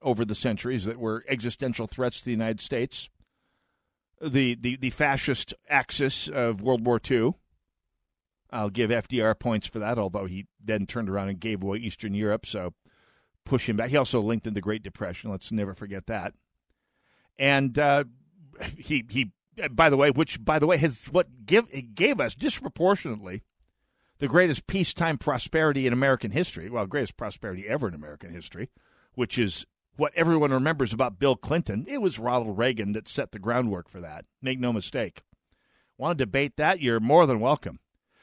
over the centuries that were existential threats to the United States the, the, the fascist axis of World War II. I'll give FDR points for that, although he then turned around and gave away Eastern Europe, so push him back. He also linked in the Great Depression. Let's never forget that. And uh, he he by the way, which by the way has what give it gave us disproportionately the greatest peacetime prosperity in American history. Well, greatest prosperity ever in American history, which is what everyone remembers about Bill Clinton. It was Ronald Reagan that set the groundwork for that. Make no mistake. Want to debate that? You're more than welcome.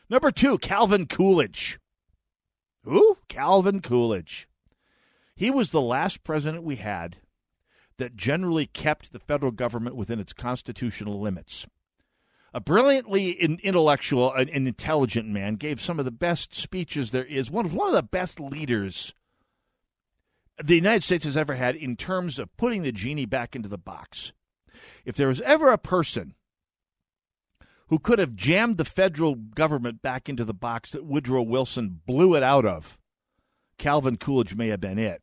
Number two, Calvin Coolidge. Who? Calvin Coolidge. He was the last president we had that generally kept the federal government within its constitutional limits. A brilliantly intellectual and intelligent man gave some of the best speeches there is, one of, one of the best leaders the United States has ever had in terms of putting the genie back into the box. If there was ever a person who could have jammed the federal government back into the box that Woodrow Wilson blew it out of, Calvin Coolidge may have been it.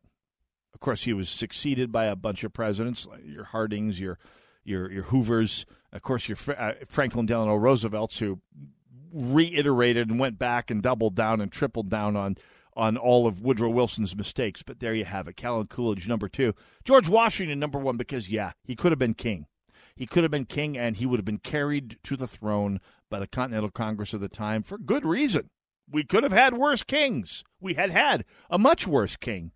Of course, he was succeeded by a bunch of presidents, like your Hardings, your your your Hoovers, of course, your uh, Franklin Delano Roosevelts, who reiterated and went back and doubled down and tripled down on on all of Woodrow Wilson's mistakes. But there you have it. Calvin Coolidge, number two. George Washington, number one, because, yeah, he could have been king. He could have been king, and he would have been carried to the throne by the Continental Congress of the time for good reason. We could have had worse kings. We had had a much worse king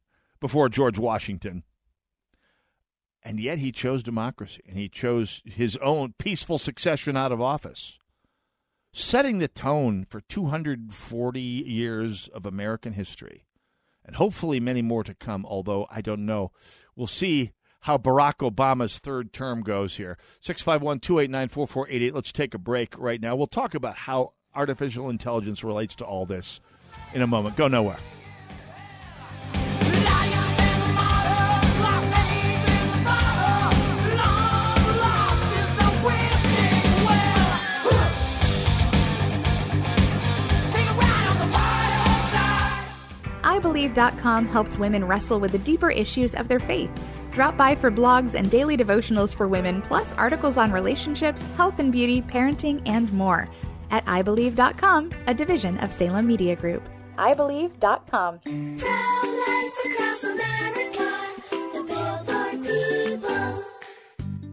before George Washington. And yet he chose democracy and he chose his own peaceful succession out of office, setting the tone for 240 years of American history and hopefully many more to come, although I don't know. We'll see how Barack Obama's third term goes here. 651 289 4488. Let's take a break right now. We'll talk about how artificial intelligence relates to all this in a moment. Go nowhere. IBelieve.com helps women wrestle with the deeper issues of their faith. Drop by for blogs and daily devotionals for women, plus articles on relationships, health and beauty, parenting, and more. At IBelieve.com, a division of Salem Media Group. IBelieve.com.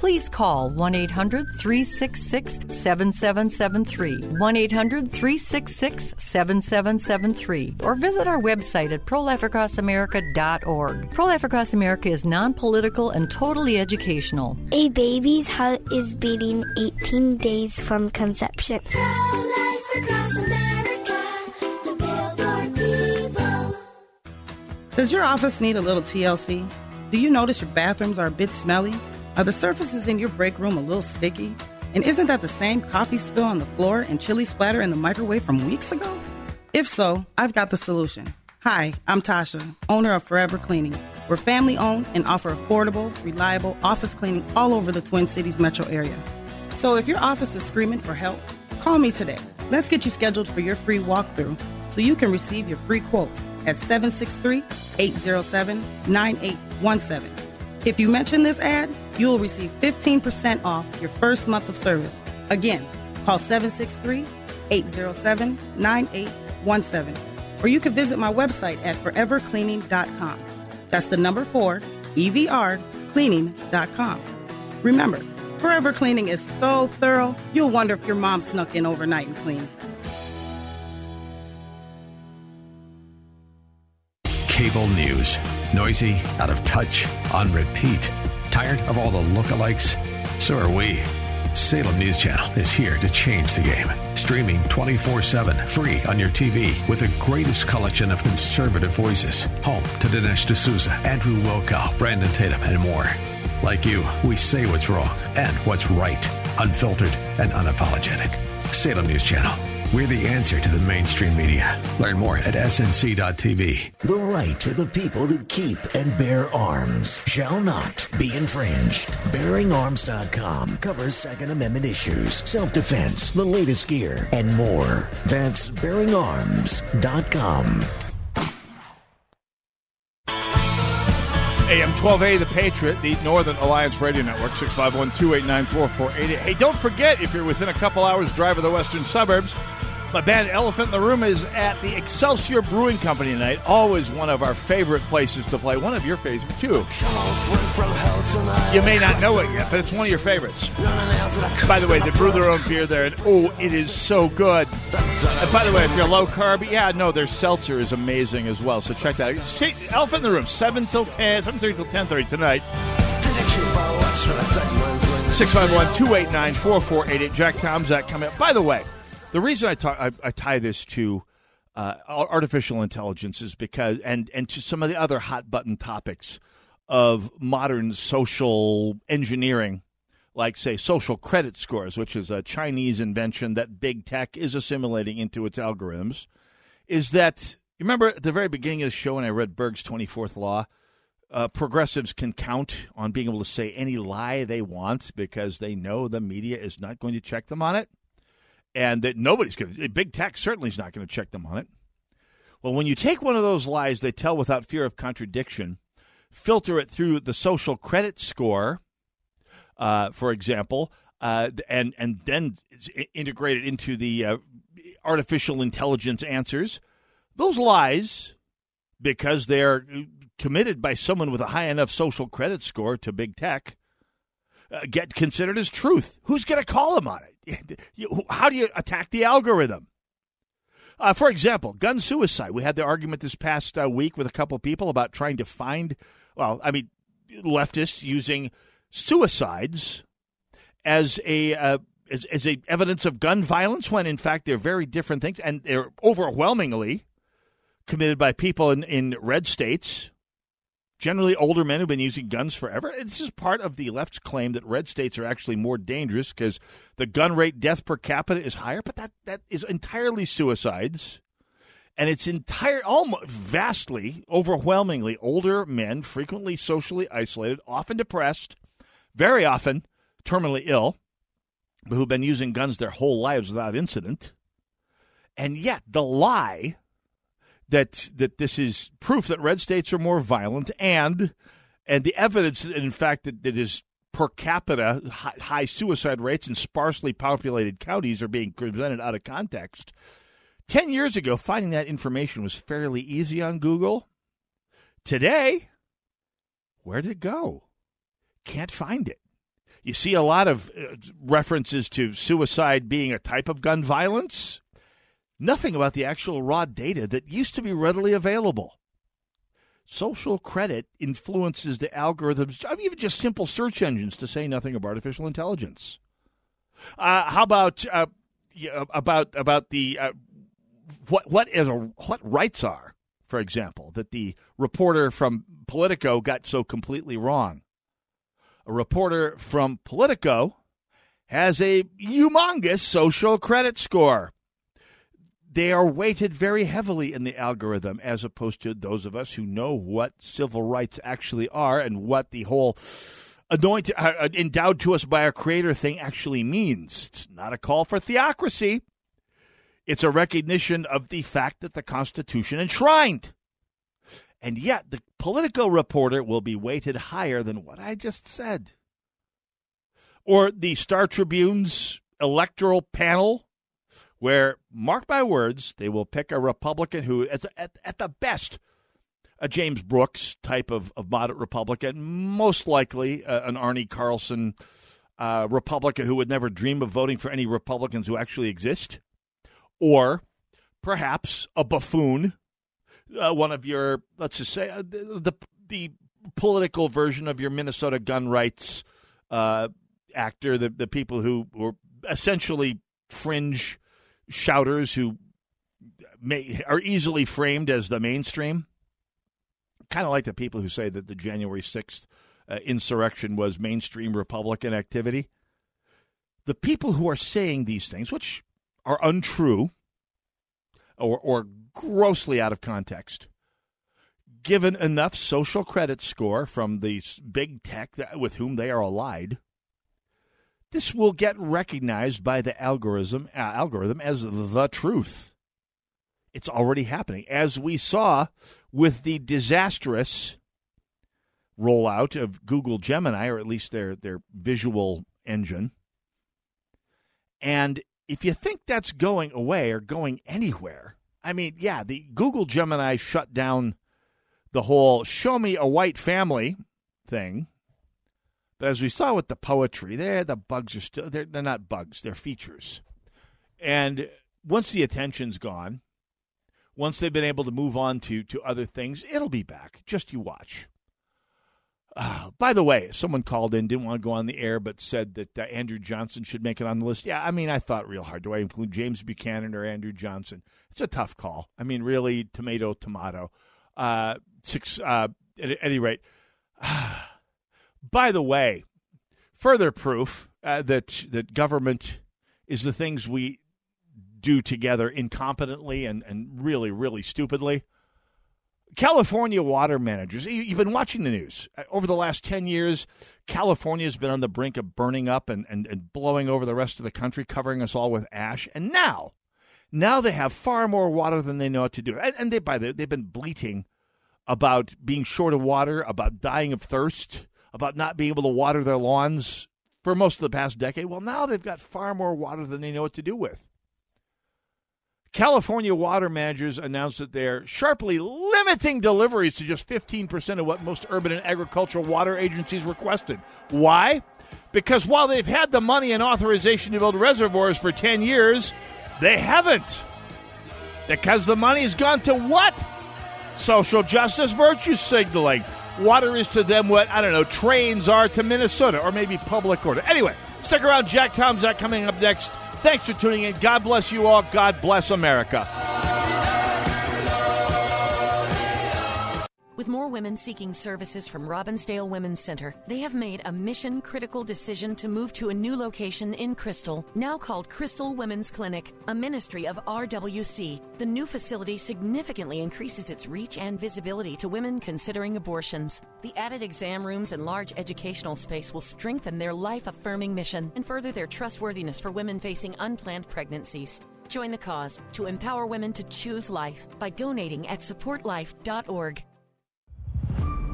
please call 1 800 366 7773. 1 800 366 7773. Or visit our website at prolifeacrossamerica.org. Pro Life Across America is non political and totally educational. A baby's heart is beating 18 days from conception. Does your office need a little TLC? Do you notice your bathrooms are a bit smelly? Are the surfaces in your break room a little sticky? And isn't that the same coffee spill on the floor and chili splatter in the microwave from weeks ago? If so, I've got the solution. Hi, I'm Tasha, owner of Forever Cleaning. We're family owned and offer affordable, reliable office cleaning all over the Twin Cities metro area. So if your office is screaming for help, call me today. Let's get you scheduled for your free walkthrough so you can receive your free quote at 763 807 9817. If you mention this ad, you will receive 15% off your first month of service. Again, call 763 807 9817. Or you can visit my website at forevercleaning.com. That's the number four, EVRcleaning.com. Remember, Forever Cleaning is so thorough, you'll wonder if your mom snuck in overnight and cleaned. Cable news. Noisy, out of touch, on repeat. Tired of all the lookalikes? So are we. Salem News Channel is here to change the game. Streaming 24 7, free on your TV, with the greatest collection of conservative voices. Home to Dinesh D'Souza, Andrew Wilkow, Brandon Tatum, and more. Like you, we say what's wrong and what's right, unfiltered and unapologetic. Salem News Channel. We're the answer to the mainstream media. Learn more at snc.tv. The right of the people to keep and bear arms shall not be infringed. BearingArms.com covers Second Amendment issues, self defense, the latest gear, and more. That's BearingArms.com. AM 1280, The Patriot, the Northern Alliance Radio Network, 651 289 4488. Hey, don't forget, if you're within a couple hours' drive of the western suburbs, my band Elephant in the Room is at the Excelsior Brewing Company tonight. Always one of our favorite places to play. One of your favorite, too. You may not know it yet, but it's one of your favorites. By the way, they brew their own beer there, and oh, it is so good. And by the way, if you're low carb, yeah, no, their seltzer is amazing as well. So check that out. See, Elephant in the Room, 7 till 10, 7.30 till 10.30 tonight. 651-289-4488. Jack Tomczak coming up. By the way, the reason I, talk, I, I tie this to uh, artificial intelligence is because, and, and to some of the other hot button topics of modern social engineering, like, say, social credit scores, which is a Chinese invention that big tech is assimilating into its algorithms, is that, you remember at the very beginning of the show when I read Berg's 24th Law? Uh, progressives can count on being able to say any lie they want because they know the media is not going to check them on it and that nobody's going to, big tech certainly is not going to check them on it. Well, when you take one of those lies they tell without fear of contradiction, filter it through the social credit score, uh, for example, uh, and and then integrate it into the uh, artificial intelligence answers, those lies, because they're committed by someone with a high enough social credit score to big tech, uh, get considered as truth. Who's going to call them on it? How do you attack the algorithm? Uh, for example, gun suicide. We had the argument this past uh, week with a couple people about trying to find, well, I mean, leftists using suicides as a uh, as, as a evidence of gun violence when in fact they're very different things and they're overwhelmingly committed by people in, in red states generally older men who've been using guns forever. It's just part of the left's claim that red states are actually more dangerous because the gun rate, death per capita is higher, but that, that is entirely suicides. And it's entire, almost vastly, overwhelmingly older men, frequently socially isolated, often depressed, very often terminally ill, who've been using guns their whole lives without incident. And yet, the lie that that this is proof that red states are more violent, and and the evidence, in fact, that, that is per capita high, suicide rates in sparsely populated counties are being presented out of context. Ten years ago, finding that information was fairly easy on Google. Today, where did it go? Can't find it. You see a lot of uh, references to suicide being a type of gun violence nothing about the actual raw data that used to be readily available. Social credit influences the algorithms, I mean, even just simple search engines, to say nothing of artificial intelligence. Uh, how about uh, about about the uh, what what is a, what rights are, for example, that the reporter from Politico got so completely wrong. A reporter from Politico has a humongous social credit score they are weighted very heavily in the algorithm as opposed to those of us who know what civil rights actually are and what the whole anointed uh, uh, endowed to us by our creator thing actually means. It's not a call for theocracy. It's a recognition of the fact that the constitution enshrined. And yet the Politico reporter will be weighted higher than what i just said. Or the star tribune's electoral panel where, mark my words, they will pick a Republican who, at, at, at the best, a James Brooks type of, of moderate Republican, most likely uh, an Arne Carlson uh, Republican who would never dream of voting for any Republicans who actually exist, or perhaps a buffoon uh, one of your, let's just say, uh, the, the, the political version of your Minnesota gun rights uh, actor, the the people who were essentially fringe shouters who may, are easily framed as the mainstream. Kind of like the people who say that the January sixth uh, insurrection was mainstream Republican activity. The people who are saying these things, which are untrue or, or grossly out of context, given enough social credit score from the big tech that, with whom they are allied, this will get recognized by the algorithm uh, algorithm as the truth. It's already happening, as we saw with the disastrous rollout of Google Gemini, or at least their their visual engine. And if you think that's going away or going anywhere, I mean, yeah, the Google Gemini shut down the whole show me a white family thing. But as we saw with the poetry, there the bugs are still they're, they're not bugs, they're features. And once the attention's gone, once they've been able to move on to to other things, it'll be back. Just you watch. Uh, by the way, someone called in, didn't want to go on the air, but said that uh, Andrew Johnson should make it on the list. Yeah, I mean, I thought real hard. Do I include James Buchanan or Andrew Johnson? It's a tough call. I mean, really, tomato, tomato. Uh, six, uh, at, at, any rate. by the way, further proof uh, that that government is the things we do together incompetently and, and really, really stupidly. California water managers, you've been watching the news. Uh, over the last 10 years, California has been on the brink of burning up and, and, and blowing over the rest of the country, covering us all with ash. And now, now they have far more water than they know what to do. And, and they, by the, they've been bleating about being short of water, about dying of thirst, about not being able to water their lawns for most of the past decade. Well, now they've got far more water than they know what to do with. California water managers announced that they're sharply limiting deliveries to just 15% of what most urban and agricultural water agencies requested. Why? Because while they've had the money and authorization to build reservoirs for 10 years, they haven't. Because the money's gone to what? Social justice, virtue signaling. Water is to them what, I don't know, trains are to Minnesota, or maybe public order. Anyway, stick around. Jack Tomczak coming up next. Thanks for tuning in. God bless you all. God bless America. With more women seeking services from Robbinsdale Women's Center, they have made a mission critical decision to move to a new location in Crystal, now called Crystal Women's Clinic, a ministry of RWC. The new facility significantly increases its reach and visibility to women considering abortions. The added exam rooms and large educational space will strengthen their life affirming mission and further their trustworthiness for women facing unplanned pregnancies. Join the cause to empower women to choose life by donating at supportlife.org.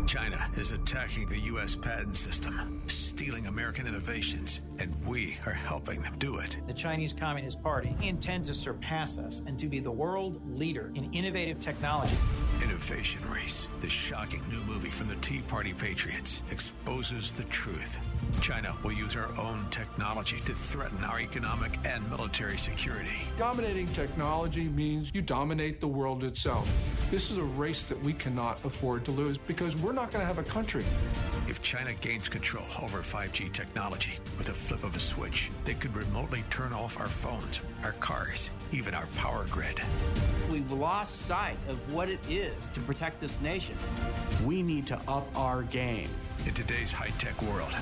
China is attacking the U.S. patent system, stealing American innovations, and we are helping them do it. The Chinese Communist Party intends to surpass us and to be the world leader in innovative technology. Innovation Race, the shocking new movie from the Tea Party Patriots, exposes the truth. China will use our own technology to threaten our economic and military security. Dominating technology means you dominate the world itself. This is a race that we cannot afford to lose because we're not going to have a country. If China gains control over 5G technology with a flip of a switch, they could remotely turn off our phones, our cars, even our power grid. We've lost sight of what it is to protect this nation. We need to up our game. In today's high tech world,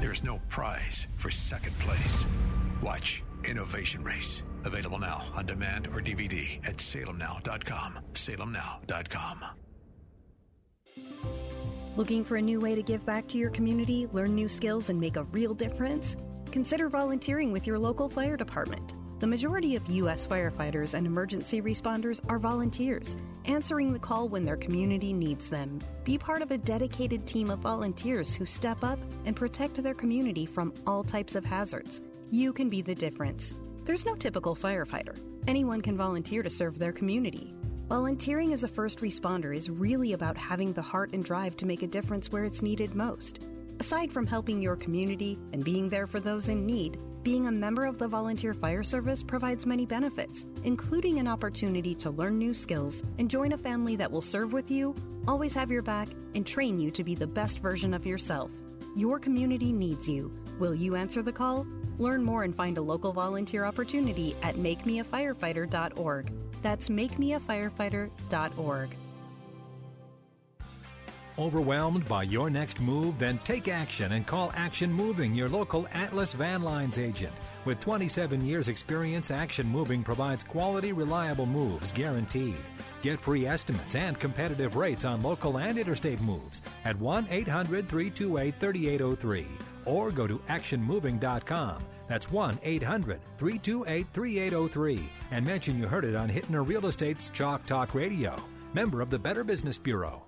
there's no prize for second place. Watch Innovation Race. Available now on demand or DVD at salemnow.com. Salemnow.com. Looking for a new way to give back to your community, learn new skills, and make a real difference? Consider volunteering with your local fire department. The majority of U.S. firefighters and emergency responders are volunteers, answering the call when their community needs them. Be part of a dedicated team of volunteers who step up and protect their community from all types of hazards. You can be the difference. There's no typical firefighter. Anyone can volunteer to serve their community. Volunteering as a first responder is really about having the heart and drive to make a difference where it's needed most. Aside from helping your community and being there for those in need, Being a member of the Volunteer Fire Service provides many benefits, including an opportunity to learn new skills and join a family that will serve with you, always have your back, and train you to be the best version of yourself. Your community needs you. Will you answer the call? Learn more and find a local volunteer opportunity at makemeafirefighter.org. That's makemeafirefighter.org. Overwhelmed by your next move? Then take action and call Action Moving, your local Atlas Van Lines agent. With 27 years' experience, Action Moving provides quality, reliable moves guaranteed. Get free estimates and competitive rates on local and interstate moves at 1 800 328 3803 or go to actionmoving.com. That's 1 800 328 3803 and mention you heard it on Hittner Real Estate's Chalk Talk Radio. Member of the Better Business Bureau.